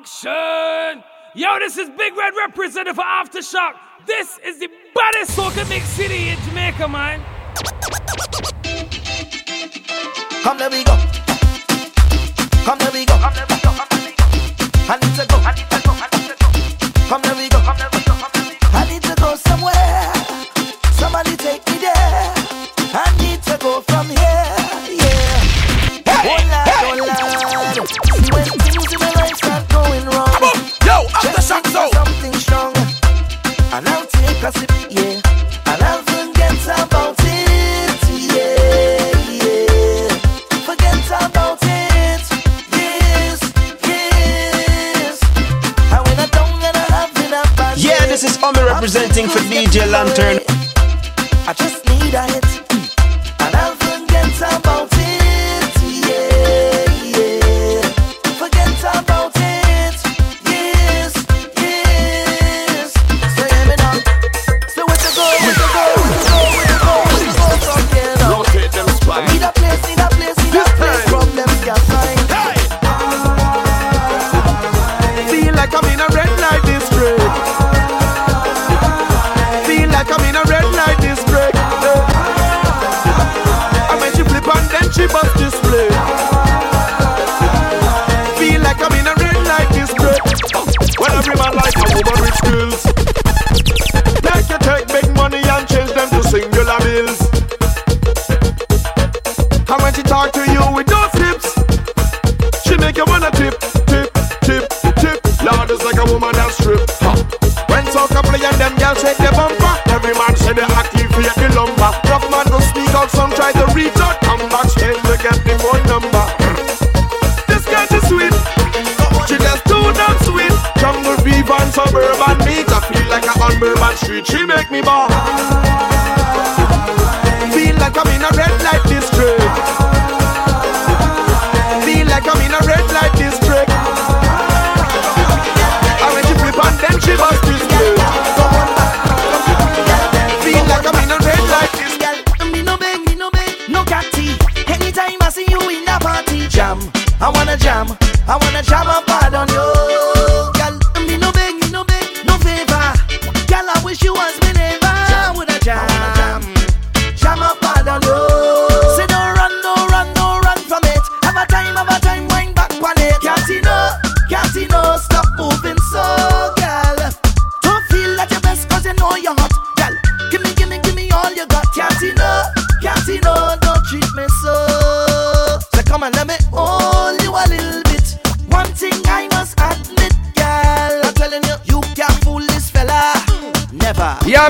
Action! Yo, this is Big Red representative for Aftershock. This is the baddest soca mix city in Jamaica, man. Come there we go. Come there we go. Come there we go. Come there we. I need to go. Come there we go. Come there we go. so. something strong, and I'll take a sip, yeah, and I'll forget about it, yeah, yeah, forget about it, yes, yes. And when I don't and I have enough, yeah, this is Omi representing for DJ Lantern. I just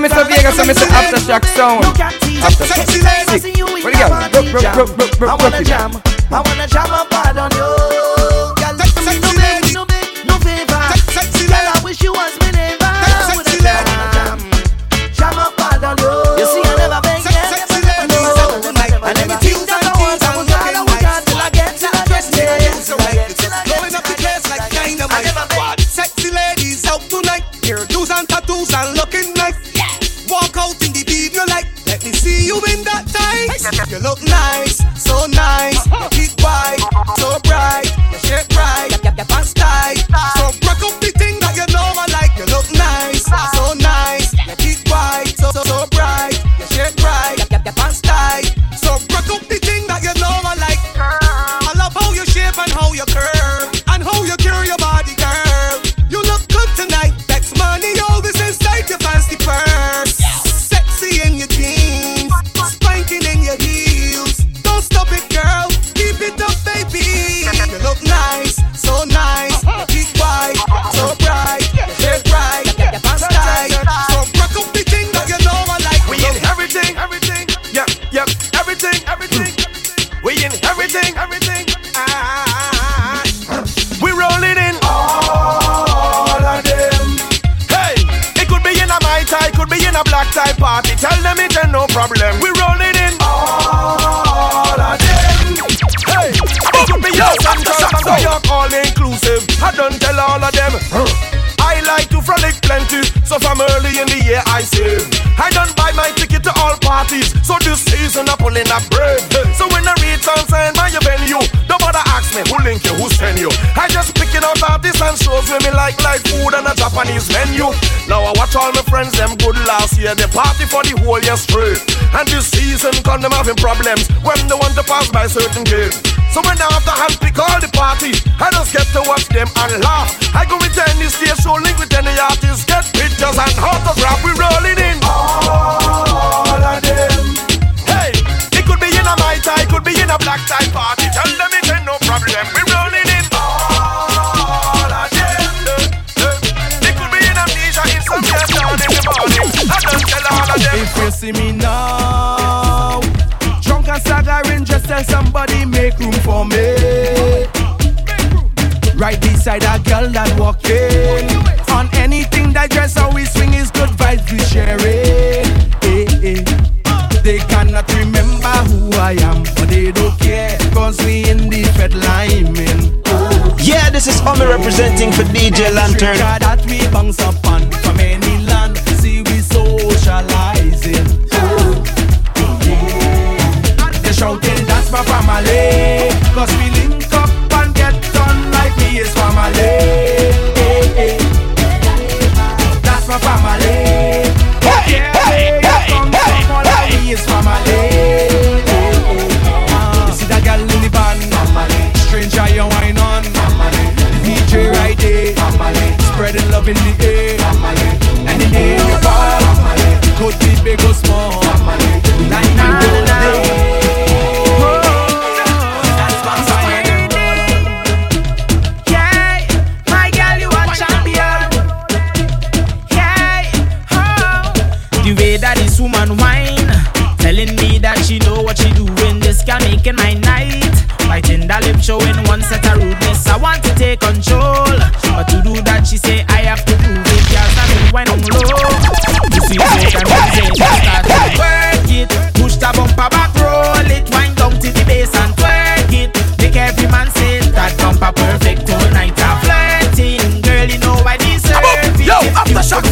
Promise of Vegas, I miss the Aftershock sound. Aftershock. Where you go? I wanna jam. I wanna jam up on you. inside a girl that walking. On anything that dress, how we swing is good vibes we sharing. Hey, eh, eh. hey. They cannot remember who I am, but they don't care, cause we in the fed lineman. Oh. Yeah, this is Omi representing for DJ Lantern. that we bounce up on from any land, see we socializing. Oh. Yeah. They shouting, that's my family, cause we live that's my family. That's my family. control. But to do that, she say I have to prove it. Can't stop it when I'm low. You see, what I'm it, just start to work it. Push the bumper back, roll it, wind down to the bass and twerk it. Make every man say that bumper perfect tonight. I'm flirting, girl, you know I deserve it. Yo, Aftershock,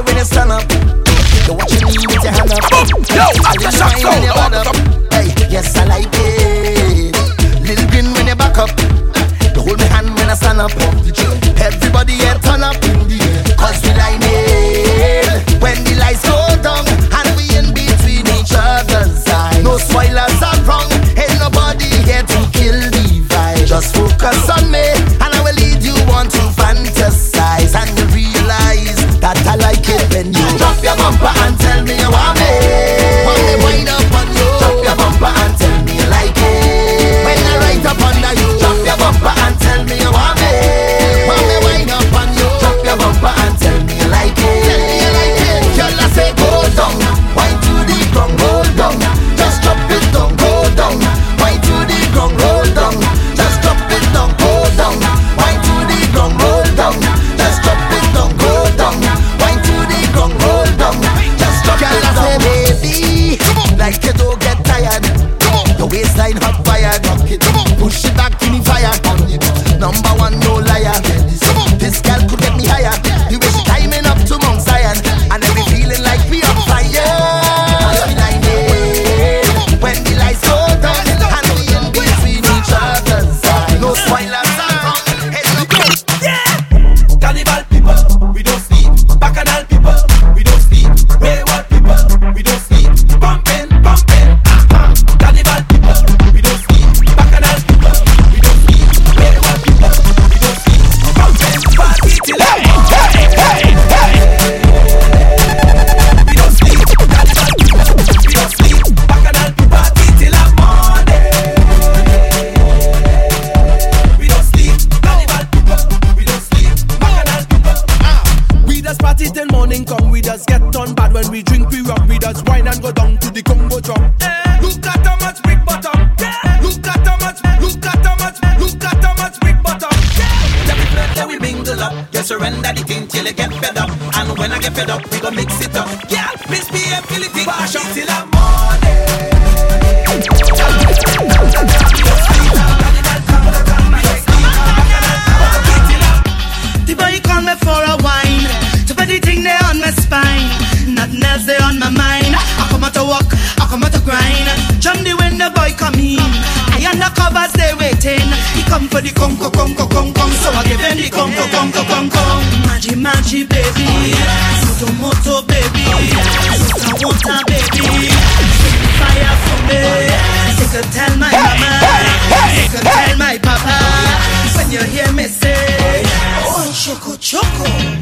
it when you stand up. Do what you need with your hand up. Boom. Yo, I just shot so. Hey, yes, I like it. Little grin when you back up. You hold my hand when I stand up. Everybody, here turn up in the air. Machi baby, oh, yes. Motomoto baby, oh, yes. Water water baby, Take fire for me. Oh, yes. You can tell my mama, you can tell my papa, oh, when you hear me say, oh, oh choco choco.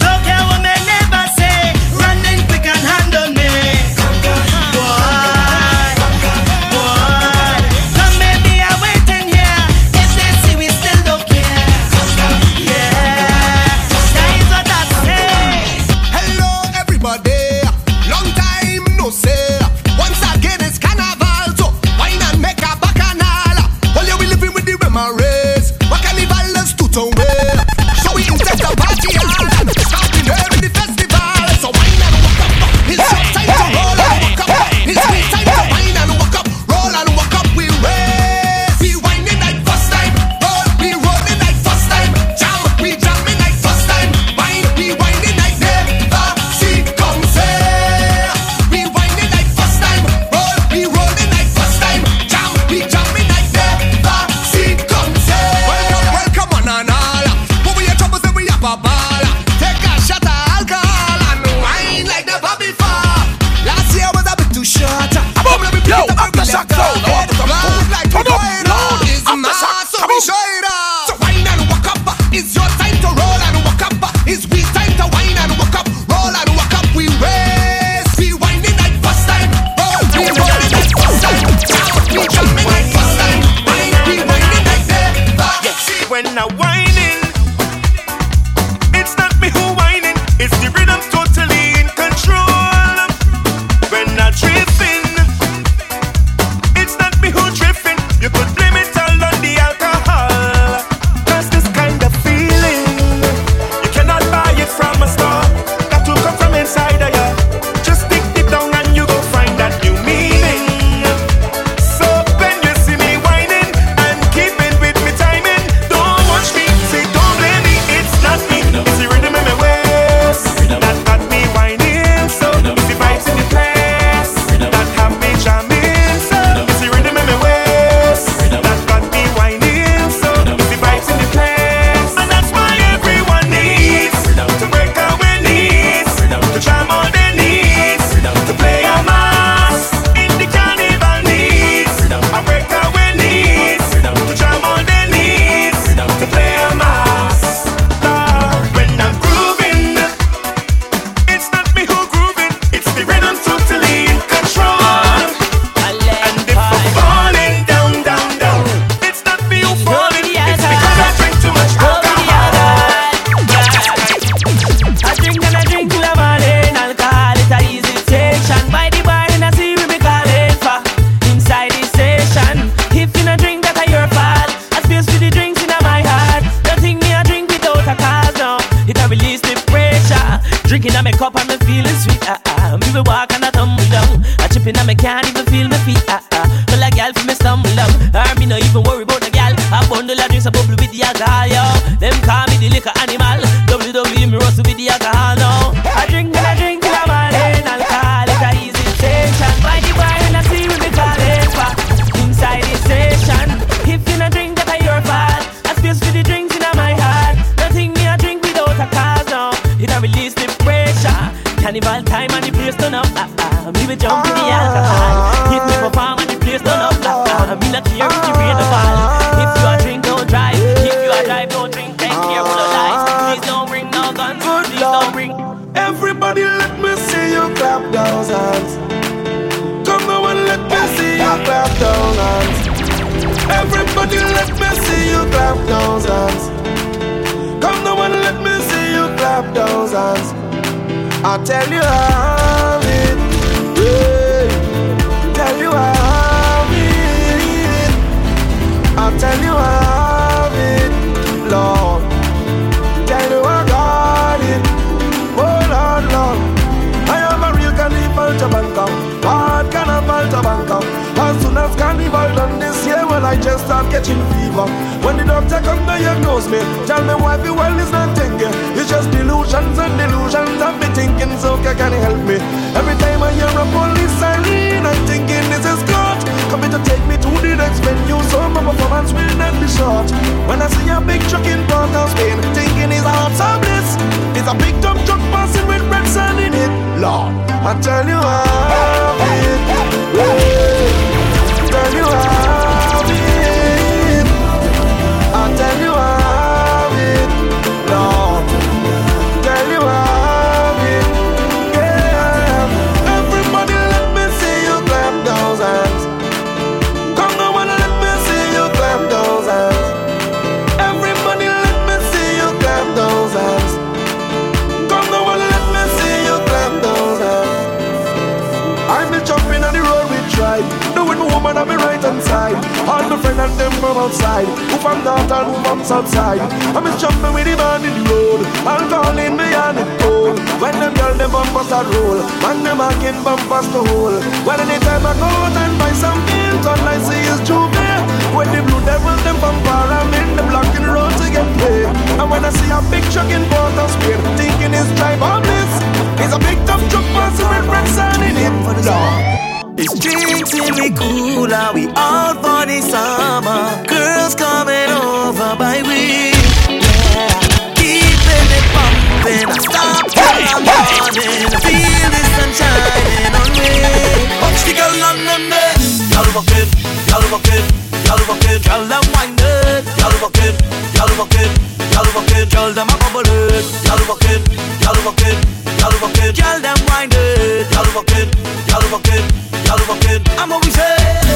side. Who from north and who from south side. I'm a jumping with the man in the road. I'm calling me on the phone. When them girl them bumpers a roll. Man them again bumpers to hole. Well anytime I go out and buy something, all I see is juvenile. When the blue devils them from far, I'm in the block road to get paid. And when I see a big truck in Port of Spain, thinking it's drive on this. It's a big tough truck, but it's red, red sign in it. No. It's drink till we cool, are we out for the summer? Girls coming over by we, yeah. Keeping it pumping, I the sun shining on me. Y'all y'all y'all y'all them. Y'all y'all y'all y'all a bubble it. Y'all walk y'all walk y'all walk y'all them. Y'all. I'm always here.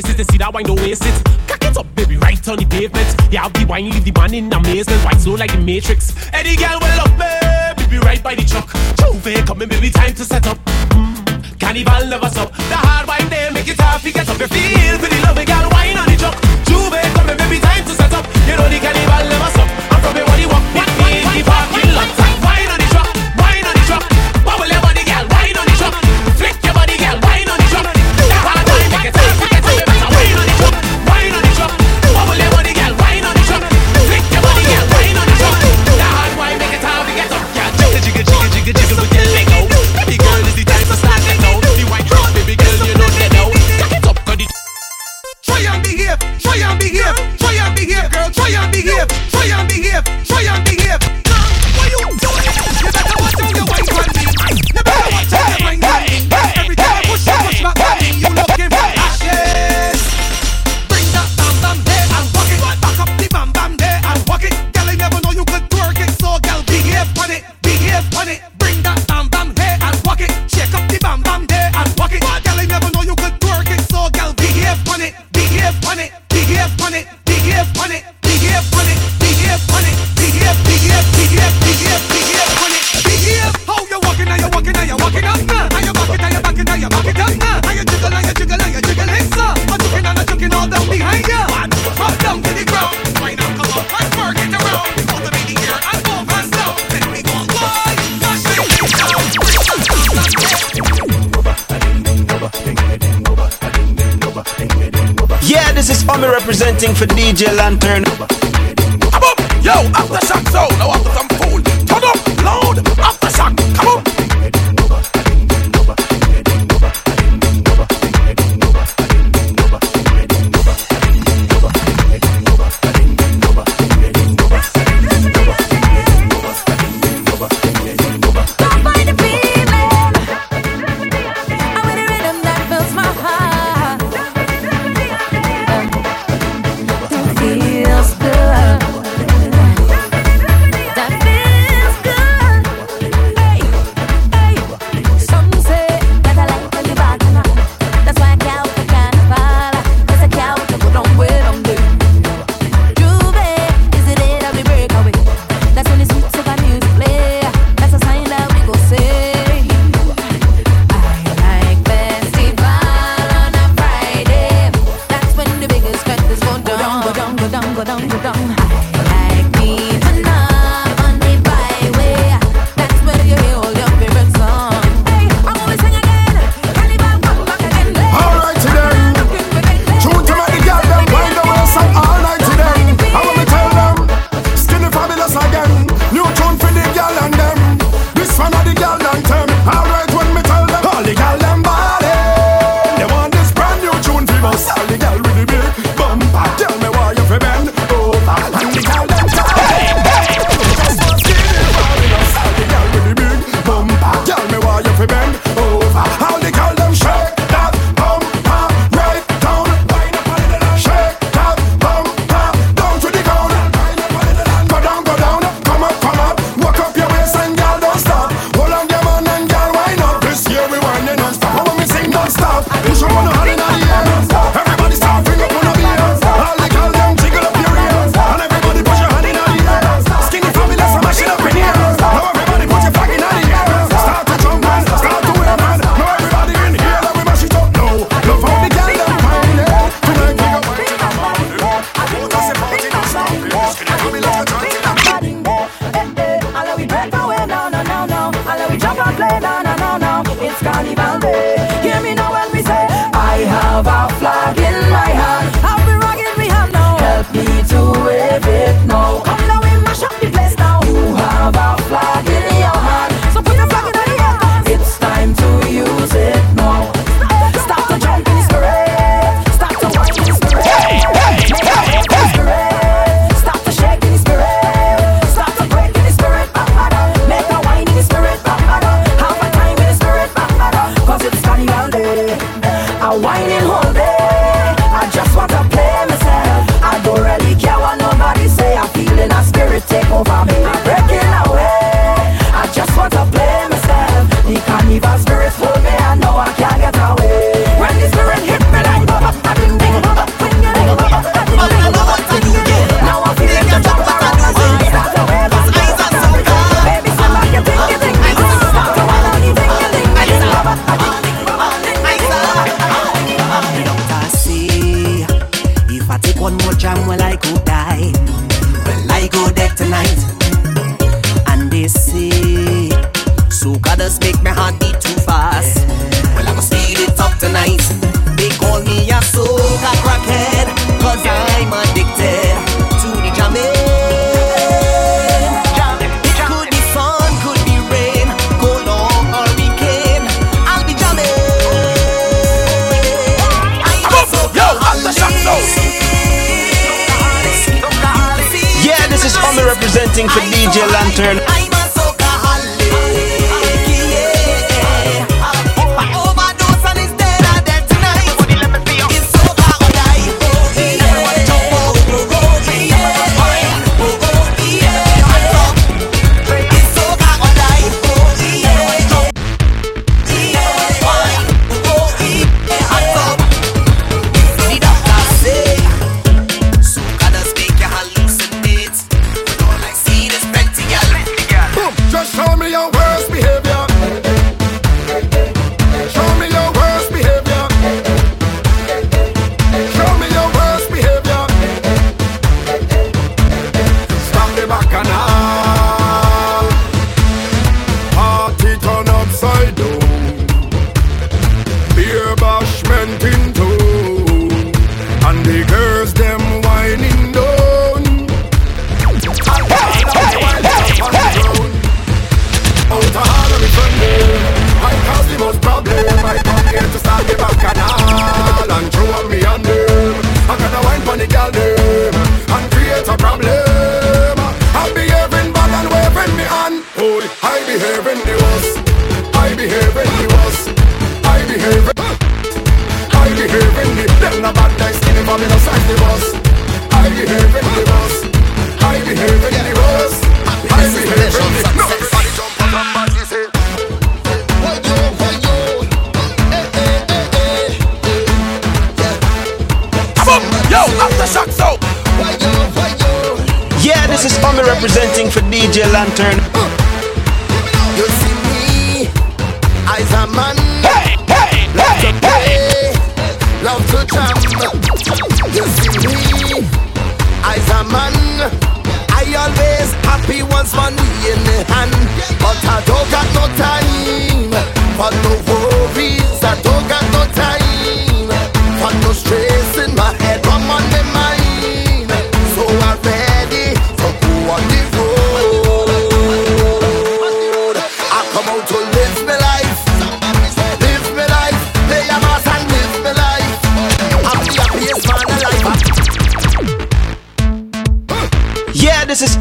braces, they see that wine don't waste it. Cock it up, baby, right on the pavement. Yeah, have the wine, leave the man in amazement. White slow like the Matrix. Any girl will love me, baby, right by the truck. Juve coming, baby, time to set up. Mm, carnival never stop. The hard wine there, make it happy, get up your feel. Pretty love, girl, wine on the truck. Juve coming, baby, time to set up. You know the carnival never stop. DJ Lantern. tonight. for DJ Lantern.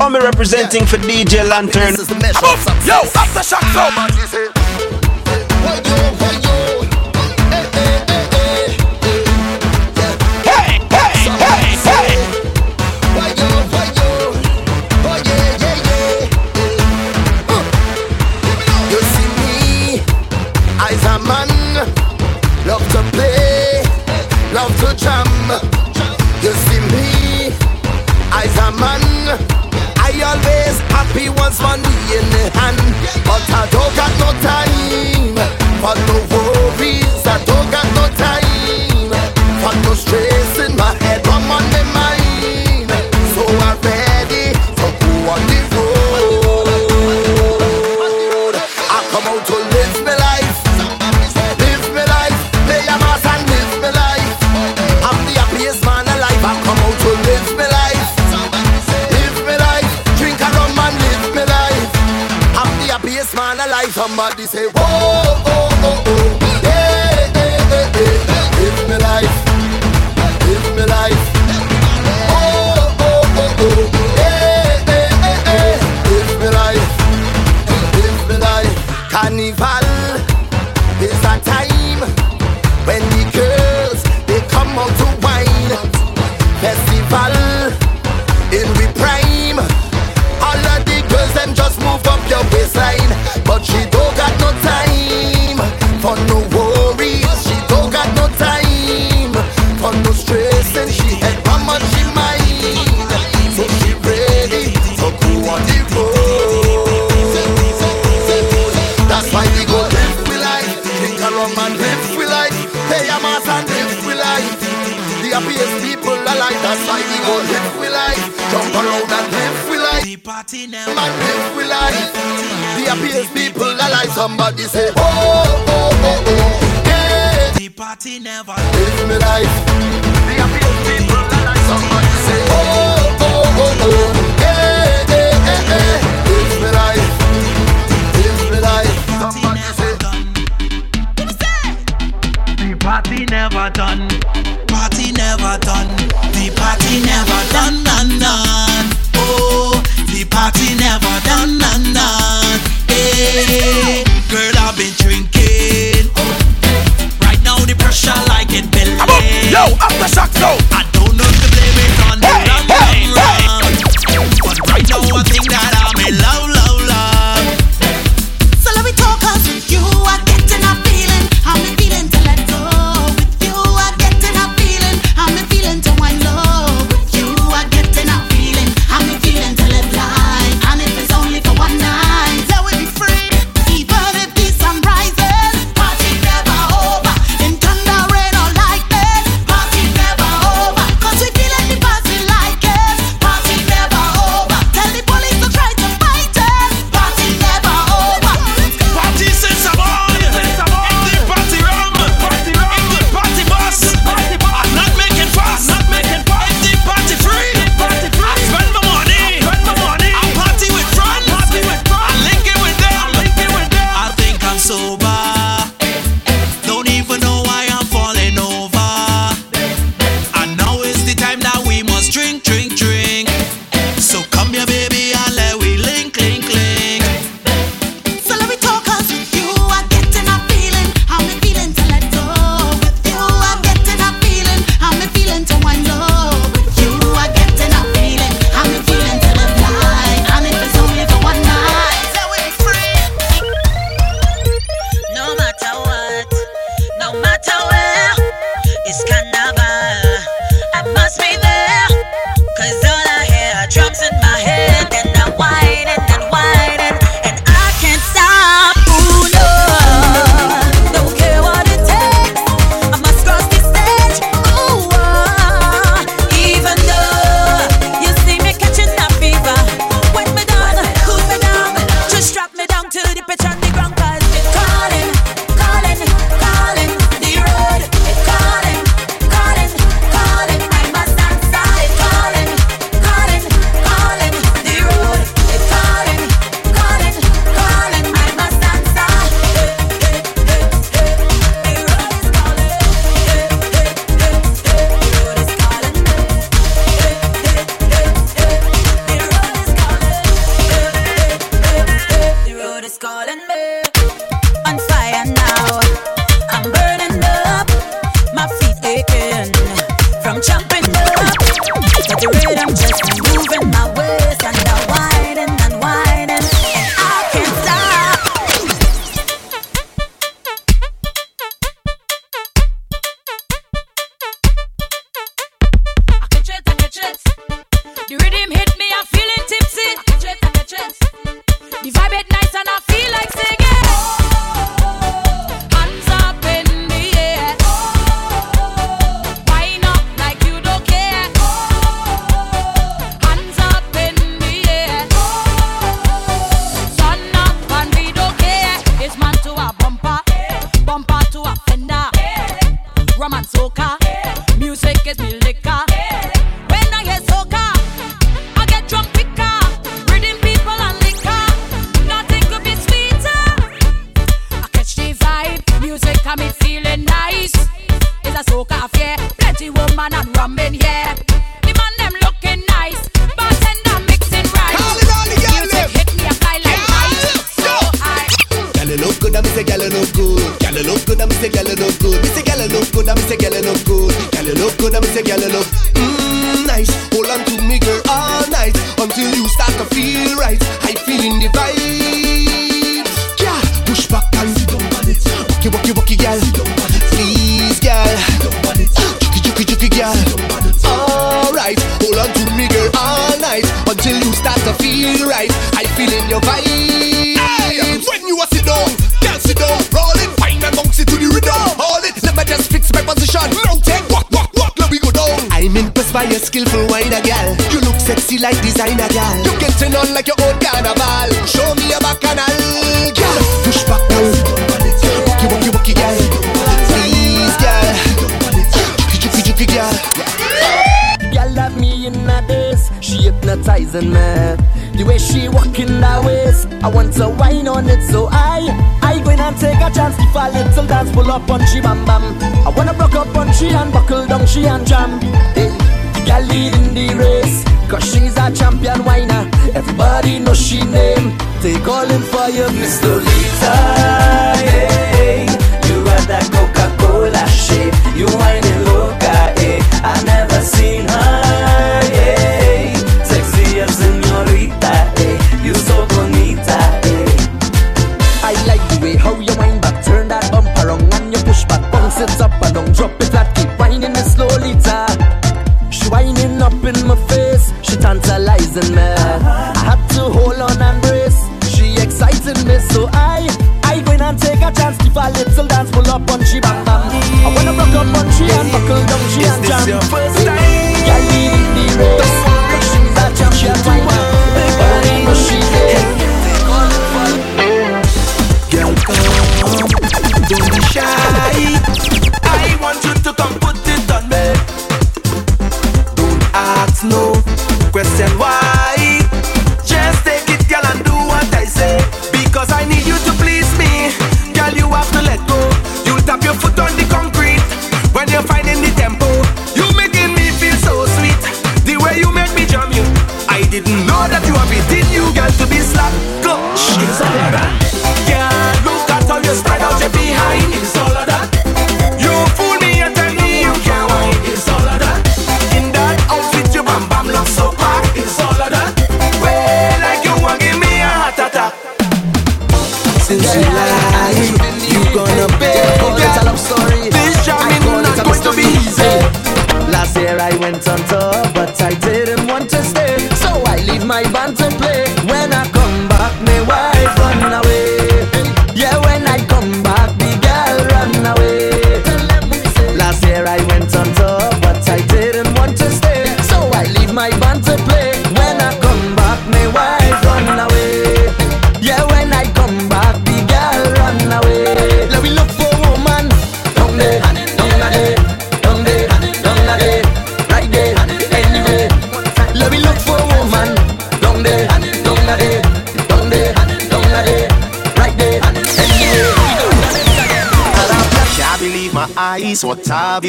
Come representing for DJ Lantern. Yo, so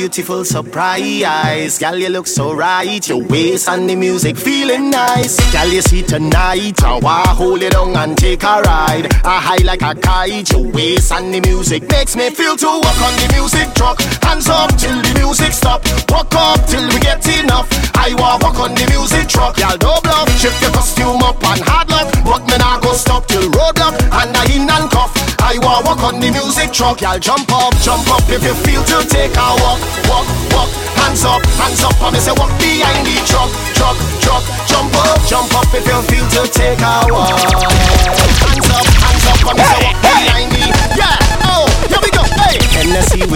beautiful surprise. Girl, you look so right. Your waist and the music feeling nice. Girl, you see tonight. How I hold it on and take a ride. I high like a kite. Your waist and the music makes me feel to walk on the music truck. Hands up till the music stop. Walk up till we get enough. I walk, walk on the music truck. Girl, don't bluff. Shift your costume up and hard luck. But me nah go stop till roadblock. And I in and cuff. I want walk on the music truck. Y'all jump up, jump up if you feel to take a walk, walk, walk. Hands up, hands up. I say walk behind the truck, truck, truck. Jump up, jump up if you feel to take a walk. Hands up, hands up. I say walk behind the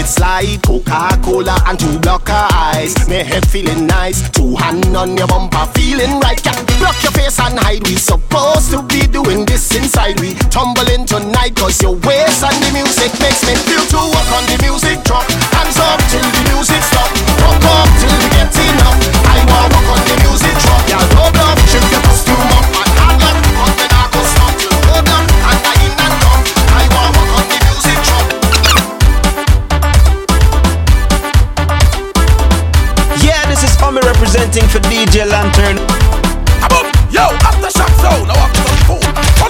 it's like Coca-Cola and two blocker eyes. Me head feeling nice, two hand on your bumper, feeling right. Yeah, block your face and hide. We supposed to be doing this inside. We tumbling tonight, cause your waist and the music makes me feel to work on the music drop. Hands up till the music stop. Walk up till we get enough. I wanna walk on the music drop. Yeah, no love, shake your thing for DJ Lantern. Above, yo, aftershock zone. Now I'm cool.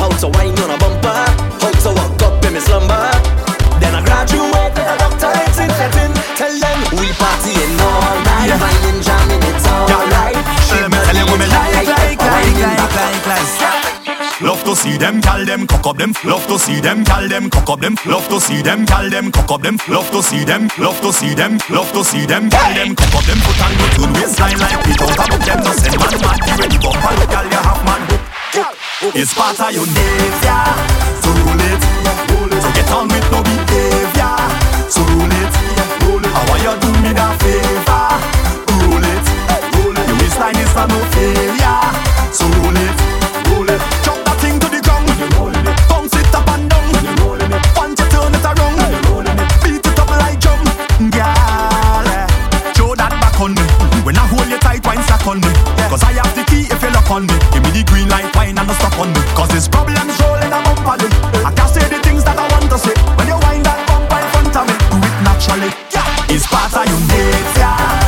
House to wine on a bumper, House to walk up in my slumber. Then I graduate with a doctorate in setting. Tell them we partying all night, yeah. buying jam in it all yeah. night. She uh, tell them women like, like, like, like, like, like, like, like. Love to see them, call them, cock up them. Love to see them, call them, cock up them. Love to see them, call them, cock up them. Love to see them, love to see them, love to see them, call them, cock up them. Put on good waistline like we don't have them. Just send man mad, ready to pump, call you half man. It's part of your behavior. So roll it. So get on with no behavior. So roll it. How are you do me that favor? Roll it. Your waistline is no failure. So roll it that thing to the ground. It up and down. Turn it around Beat it up like drum. Girl eh, Throw that back on me. When I hold you tight, Cause I have on me. Give me the green light, wine and no stop on me. Cause this problem is rolling up on me. I can't say the things that I want to say. When you wind that bump, in front of me, do it naturally. Yeah, it's part of your nature.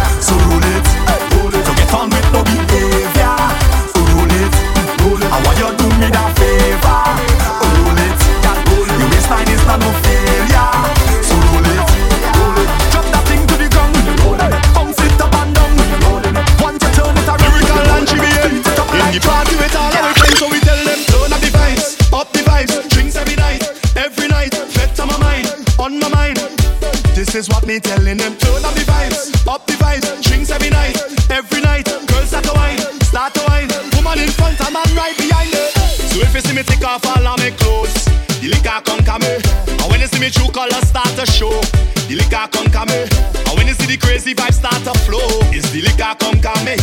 me. And when you see the crazy vibes start to flow, it's the liquor come come me.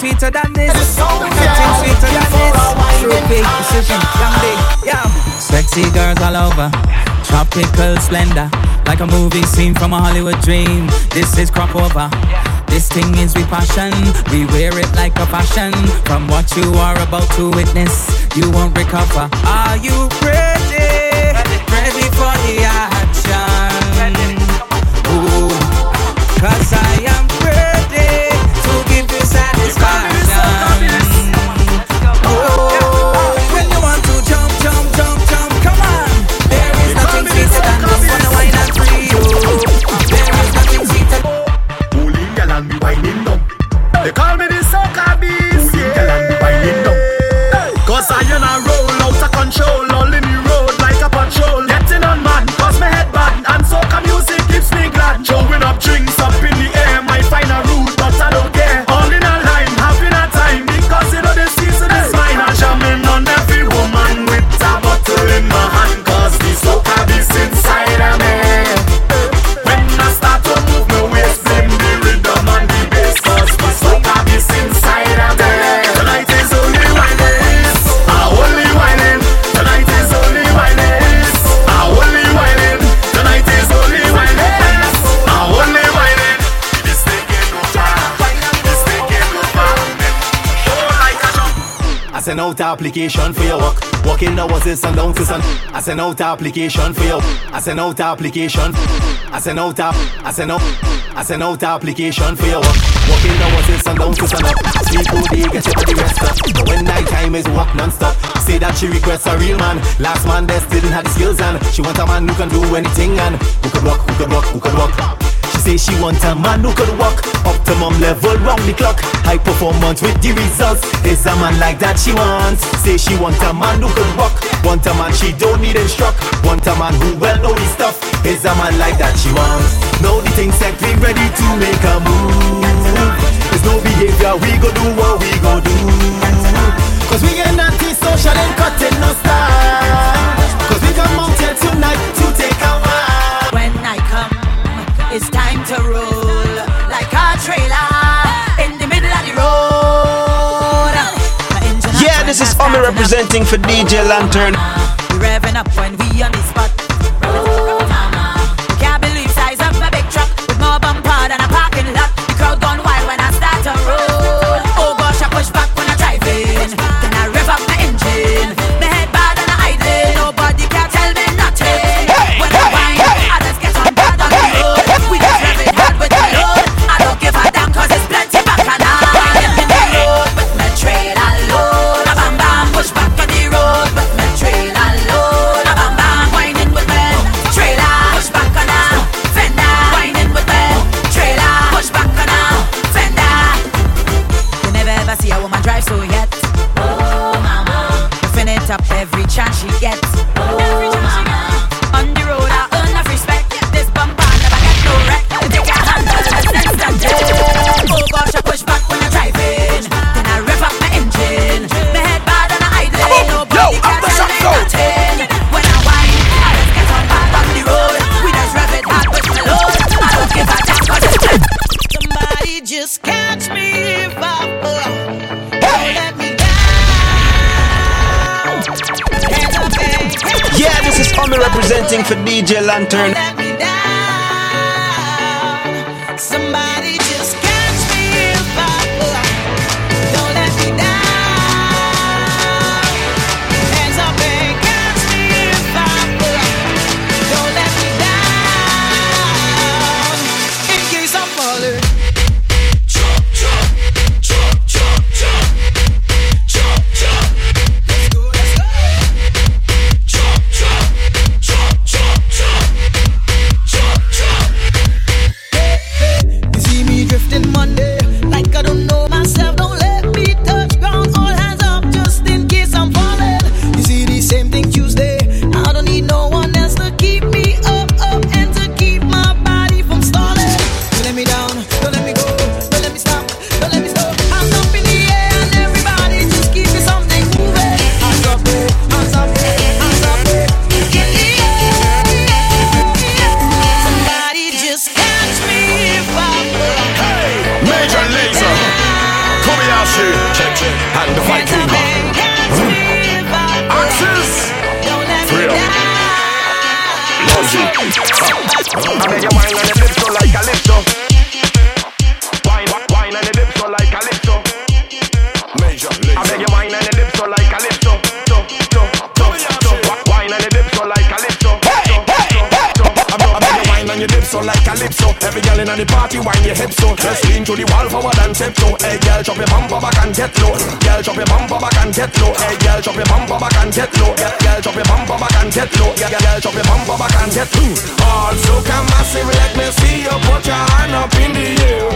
sweeter than this. Nothing sweeter than this. True big young yeah. Sexy girls all over, tropical splendor, like a movie scene from a Hollywood dream. This is crop over. This thing is we passion, we wear it like a fashion. From what you are about to witness, you won't recover. Are you ready? Ready for the action? Ooh, cause I send out application for your work. Working the is and down to sun. I send out application for your I send out application. I send out app. I send out. I send out application for your work. Working the is and down to sun up. Sleep all day, get up for the rest up. But when night time is work non-stop. Say that she requests a real man. Last man there didn't have the skills and she wants a man who can do anything and who can walk, who can walk, who can walk. Say she wants a man who could walk optimum level round the clock. High performance with the results. There's a man like that she wants. Say she wants a man who could walk. Want a man she don't need instruct. Want a man who well know his stuff. There's a man like that she wants. Know the things that we ready to make a move. There's no behavior we go do what we go do. Cause we ain't anti-social and cutting no style. Cause we come out here tonight. It's time to roll like a trailer in the middle of the road. Yeah, this is Omi representing for DJ Lantern. Party wine your hips oh. so. Just lean to the wall forward and tip so. Oh. Hey girl, drop your bumper back and get low. Girl, drop your bumper back and get low. Hey girl, drop your bumper back and get low. Girl, girl, drop your bumper back and get low. Girl, girl, drop your bumper back and get low. All soca massive, let me see you put your hand up in the air.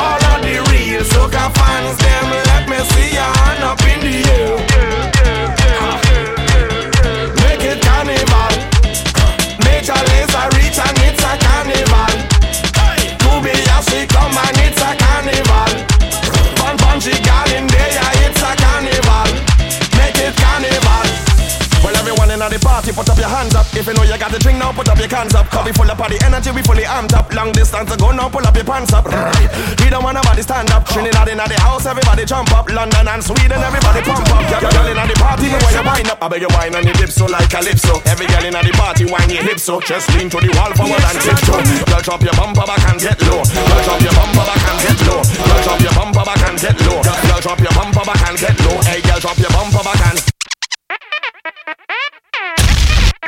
All of the real soca fans, them let me see your hand up in the air. It's a carnival. Come and it's a carnival. Fun punchy gal in there, it's a carnival. Make it carnival. Well, everyone in the party, put up your hands up. If you know you got the drink now, put up your cans up. Cause we full up of the energy, we fully amped up. Long distance to go now, pull up your pants up. We don't want nobody stand up. Trinidad in the house, everybody jump up. London and Sweden, everybody pump up. Girl, girl in the party, the way you wind up. I beg you wine on your lips so like calypso. Every girl in the party, wine your hips so. Just lean to the wall forward and tiptoe. Girl, drop your bumper back and get low. Girl, drop your bumper back and get low. Girl, drop your bumper back and get low. Girl, drop your bumper back and get low. Hey, girl, drop your bumper back and.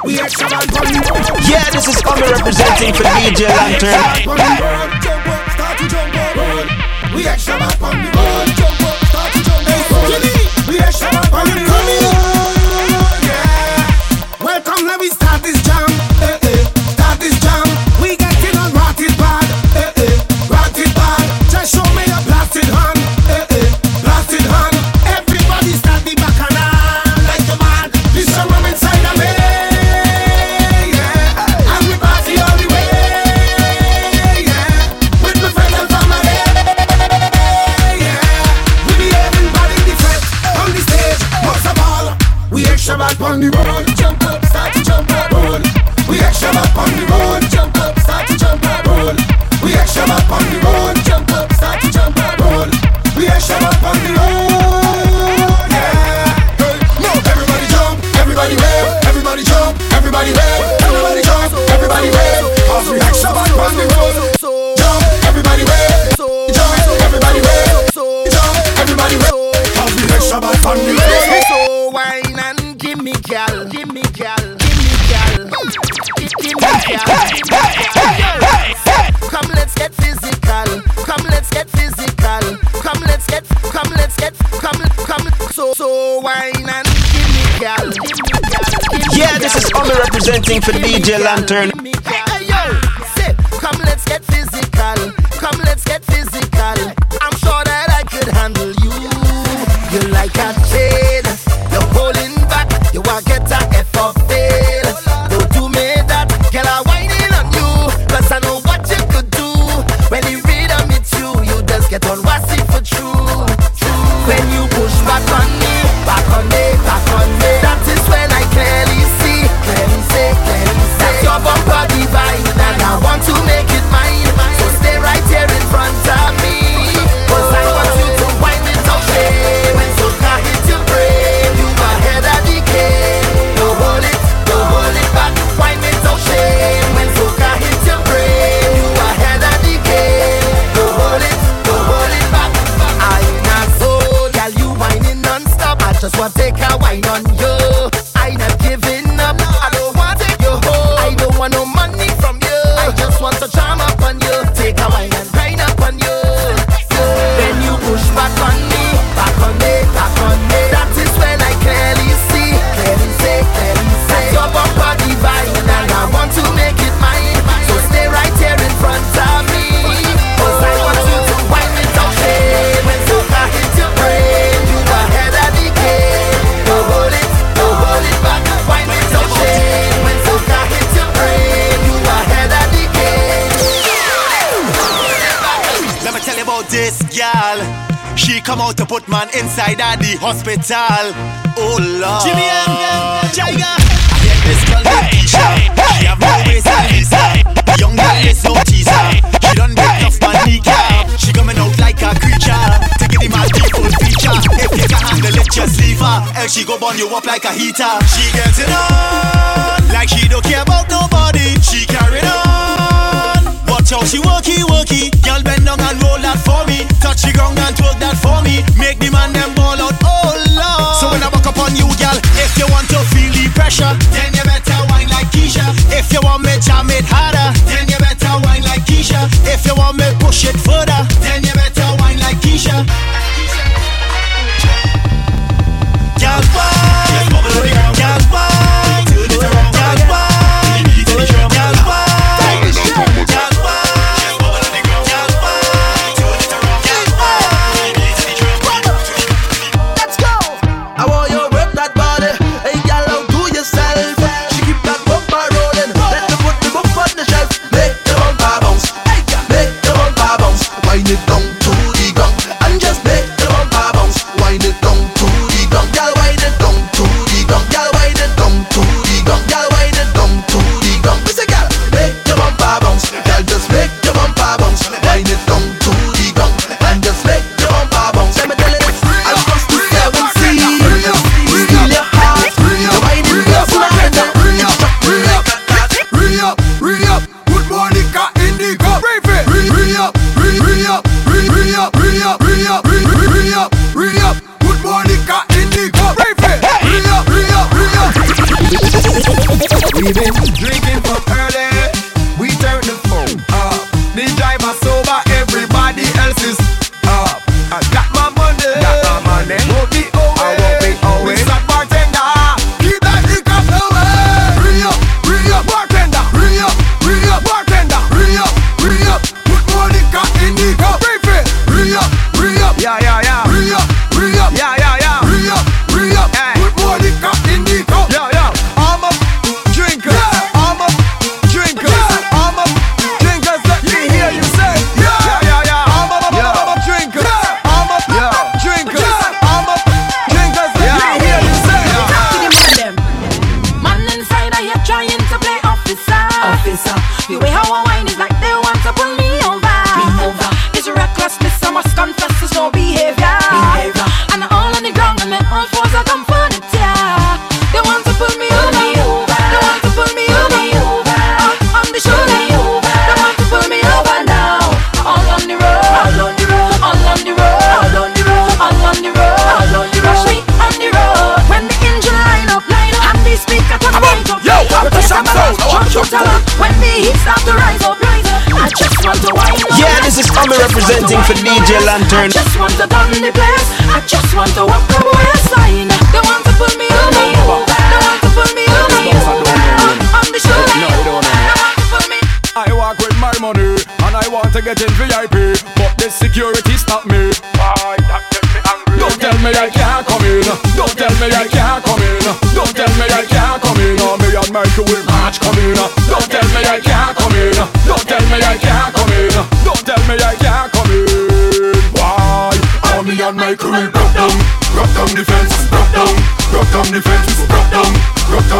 Yeah, this is Omi representing for DJ Lantern. We extra back on the road, jump up, start to jump up. We extra back on the road, Bad on the road. Jump up, start to jump up, roll. We extra bad on the road. Yeah. Hey, no, everybody jump, everybody wave, everybody jump, everybody wave, everybody jump, everybody wave. Cause we extra bad on the road. Jump, everybody wave, jump, everybody wave, jump, everybody wave. Cause we extra bad on the road. So wine and give me gal, give me gal, give me gal, give give me gal. Let's get physical. Come let's get physical. Come let's get, come let's get, come come. So so wine and give me gal, give me gal. give me Yeah, this is. Omi representing for DJ Lantern. Hey yo, say, come let's get physical. Come let's get physical. Come out to put man inside of the hospital. Oh Lord. Jimmy M. Jaiga. I hear this girl hey, hey, shy. Hey, she hey, no waist and hips Young girl is no teaser. She done break off my kneecap. She coming out like a creature. Taking him out the full feature. If you can handle it, just leave her. Else she go burn you up like a heater. She gets it on like she don't care about nobody. She carried on. Watch how she worky worky. Girl bend down and touch the ground and twerk that for me. Make the man them ball out, oh lord. So when I walk up on you, girl, if you want to feel the pressure, then you better whine like Keisha. If you want me jam it harder, then you better whine like Keisha. If you want me push it further, then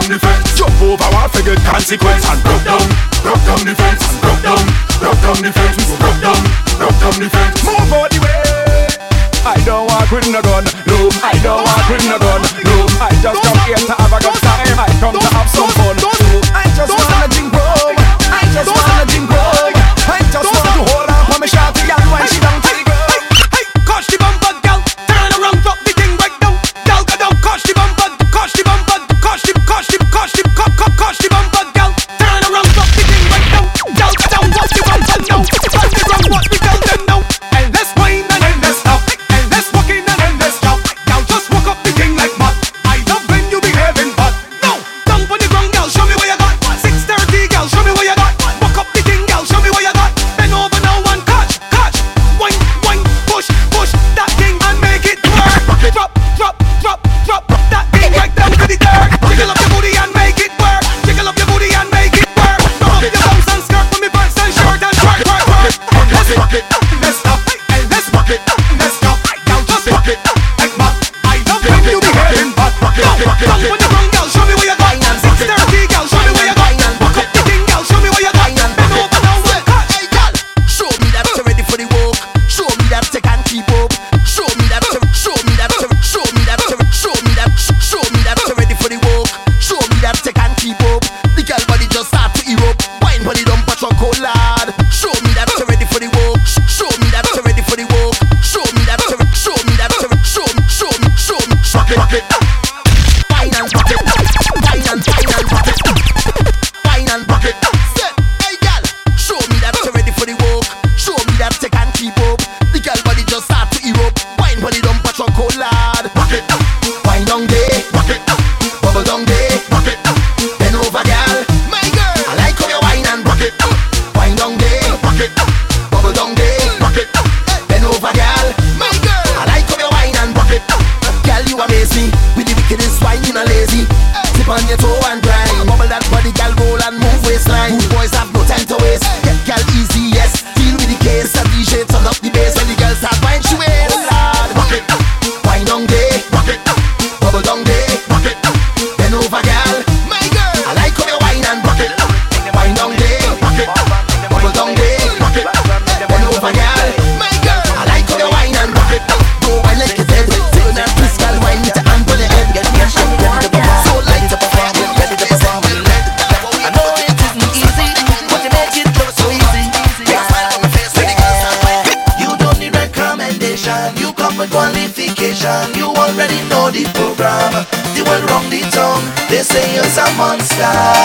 down the fence. Jump over wall for consequence. And broke down, broke down the fence. And broke down, broke down the fence. We go broke down, broke down the fence. Move out the way. I don't want with no gun, no. I don't want no gun, no. I just come here to non-stop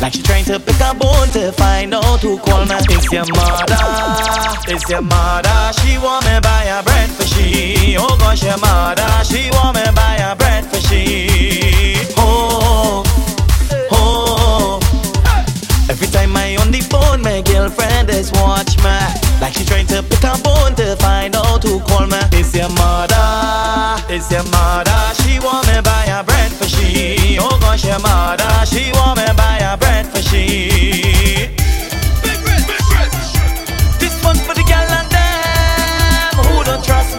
Like she trying to pick a bone to find out who called me. It's your mother, it's your mother. She want me buy a bread for she. Oh gosh, your mother, she want me buy a bread for she. Oh, oh. Every time I on the phone, my girlfriend is watch me. Like she trying to pick a bone to find out who called me. It's your mother, it's your mother. She want me buy a bread for she. Oh gosh, your mother, she this for the gal and them who don't trust.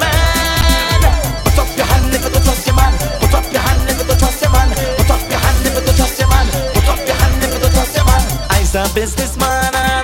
Put up your hand if you don't trust your man. Put up your hand if you don't trust your man. Put up your hand if you don't trust your man. Put up your hand if you don't trust your man. I'm a businessman.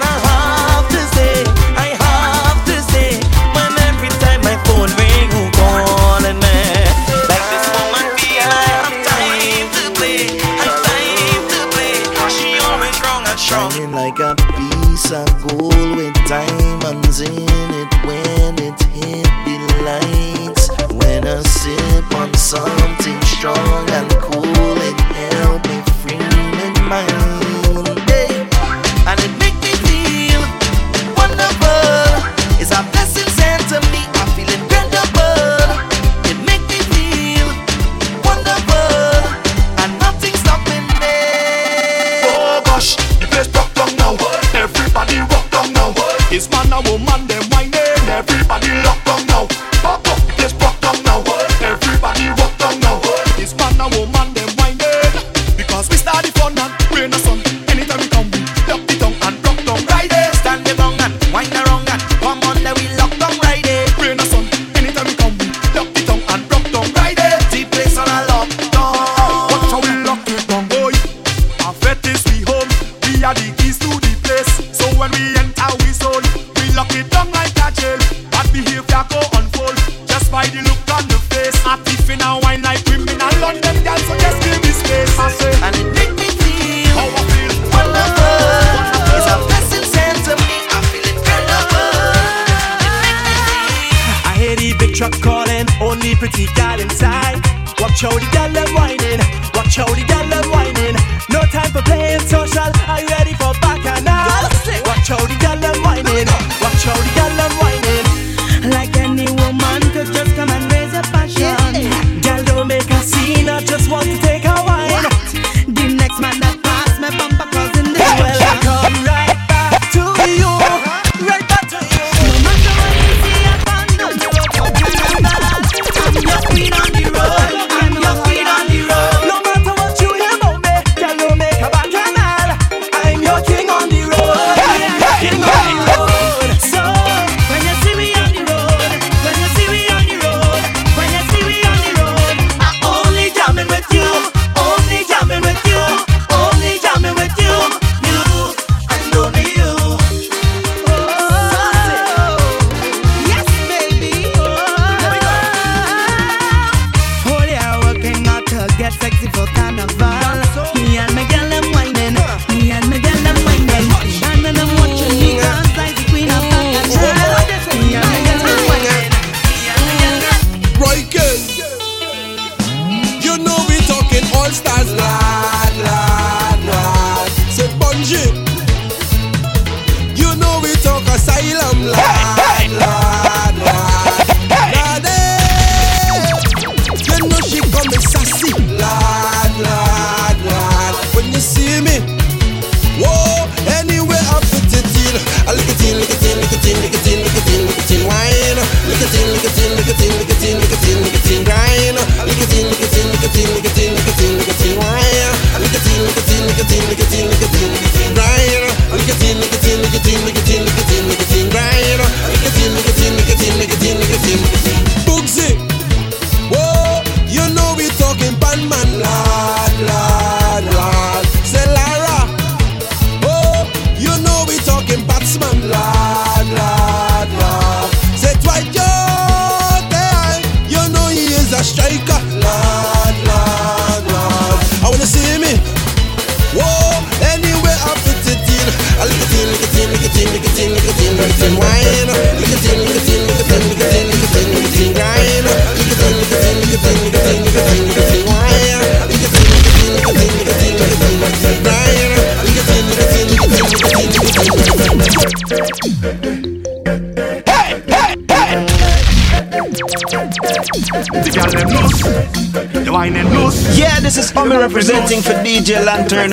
DJ Lantern.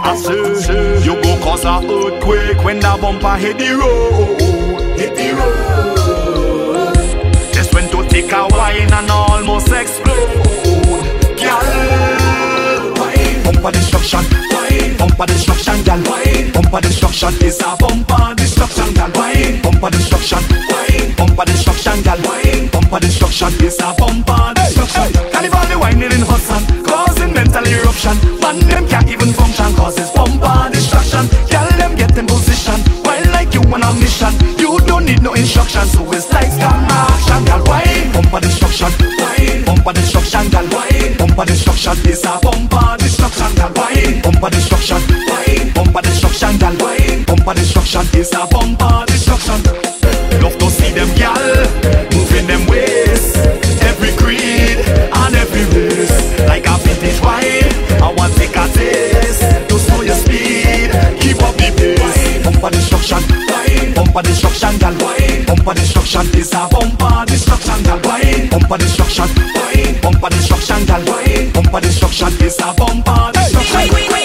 I say, you go cause a earthquake when the bumper hit the road. Hit the road. Just went to take a wine and almost explode. Girl, bumper destruction. Bumper destruction, girl. Bumper destruction is a bumper destruction, girl. Bumper destruction. Bumper destruction, girl. Bumper destruction is a bumper destruction. Carnival the wine in Hudson an eruption. Man, them can't even function Cause it's bumper distraction Girl, them get in position. Wild like you on a mission? You don't need no instruction. So it's like scam action Girl, why? bumper destruction. Why? bumper destruction Girl, why? bumper destruction. It's a bumper destruction Girl, why? bumper destruction. Why? bumper destruction Girl, why? bumper destruction. It's a bumper destruction. bumper destruction, gal. Bumper destruction is a bumper destruction, gal. Bumper destruction, bumper destruction, gal. Bumper destruction is a bumper destruction. Hey, hey.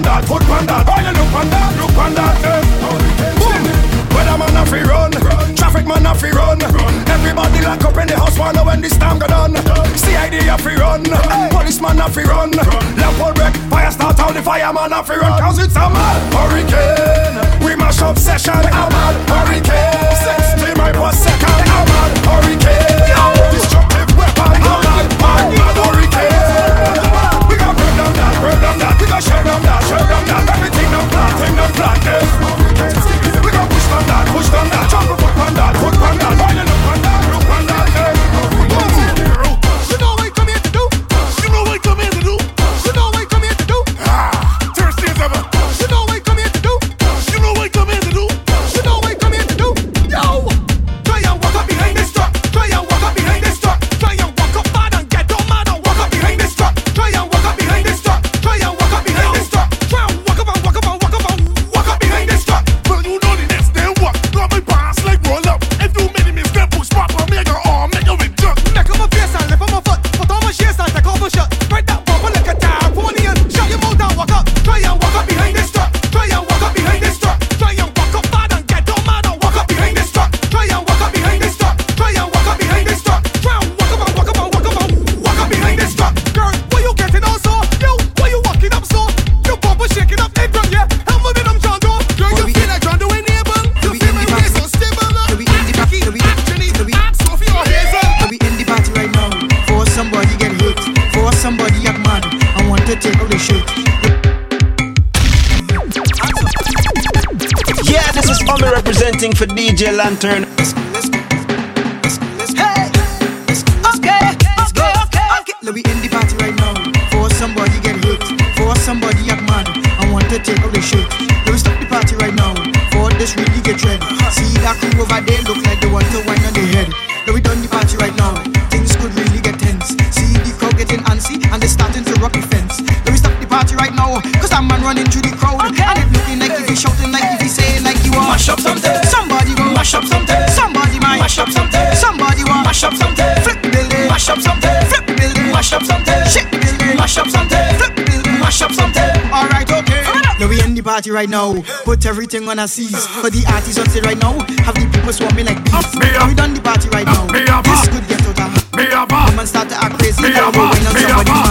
on that, foot on. Oh, you look panda, look panda. that. Yes. Boom. Weather man a free run. run, traffic man a free run. run. Everybody lock up in the house wanna when this time go done. Run. CID a free run, hey. policeman a free run. Left, Level break, fire start out the fireman a free run. Cause it's a mad hurricane. We mash up session, a mad hurricane. Sixty my per second, a mad hurricane. blackness. We gon' push from that, push from that, jump turn. Hey, okay. Let we in the party right now. For somebody get hit, for somebody get mad. I want to take out the shit. Let stop the party right now. For this really get red. See that crew over there look like they want to wine on their head. Let we done the party right now. Things could really get tense. See the crowd getting antsy and they starting to rock the fence. party right now. Put everything on a cease. For the artists on stage right now, have the people swarming like bees. We done the party right now. This could get out of. Come and start to act crazy. Me, me, me,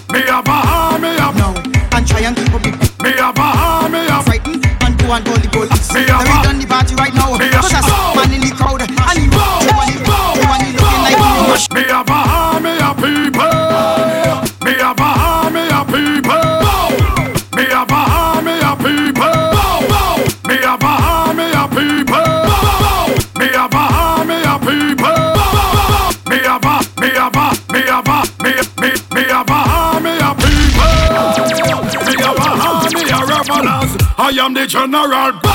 general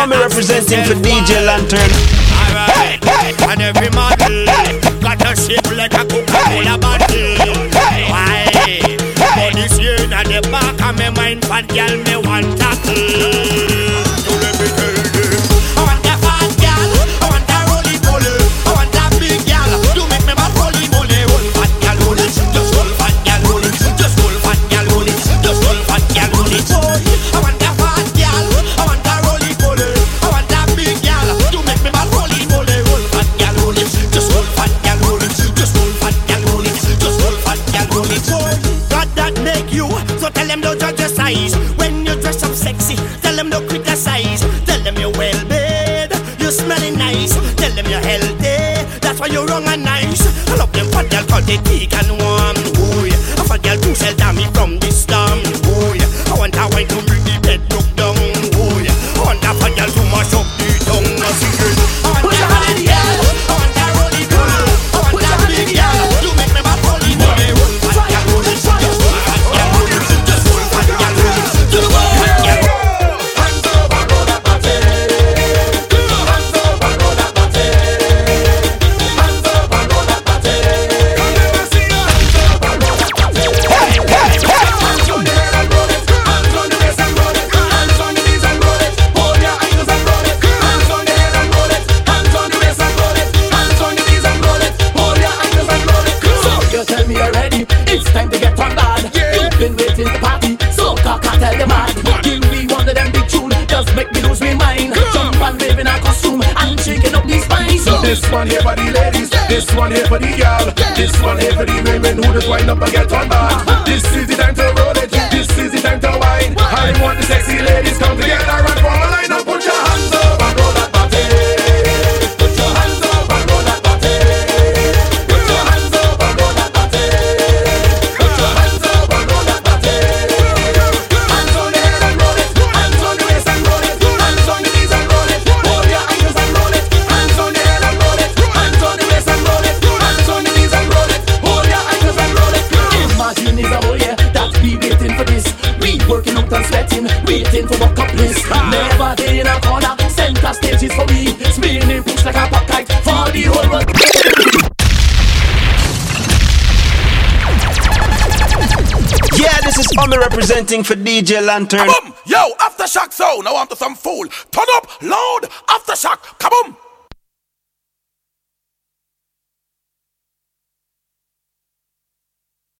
I'm representing for DJ Lantern. Alright, hey, hey, and every man got a shape like a Coca-Cola bottle. Why? But this year in the back of my mind, but girl me want tackle. Lantern. Kaboom!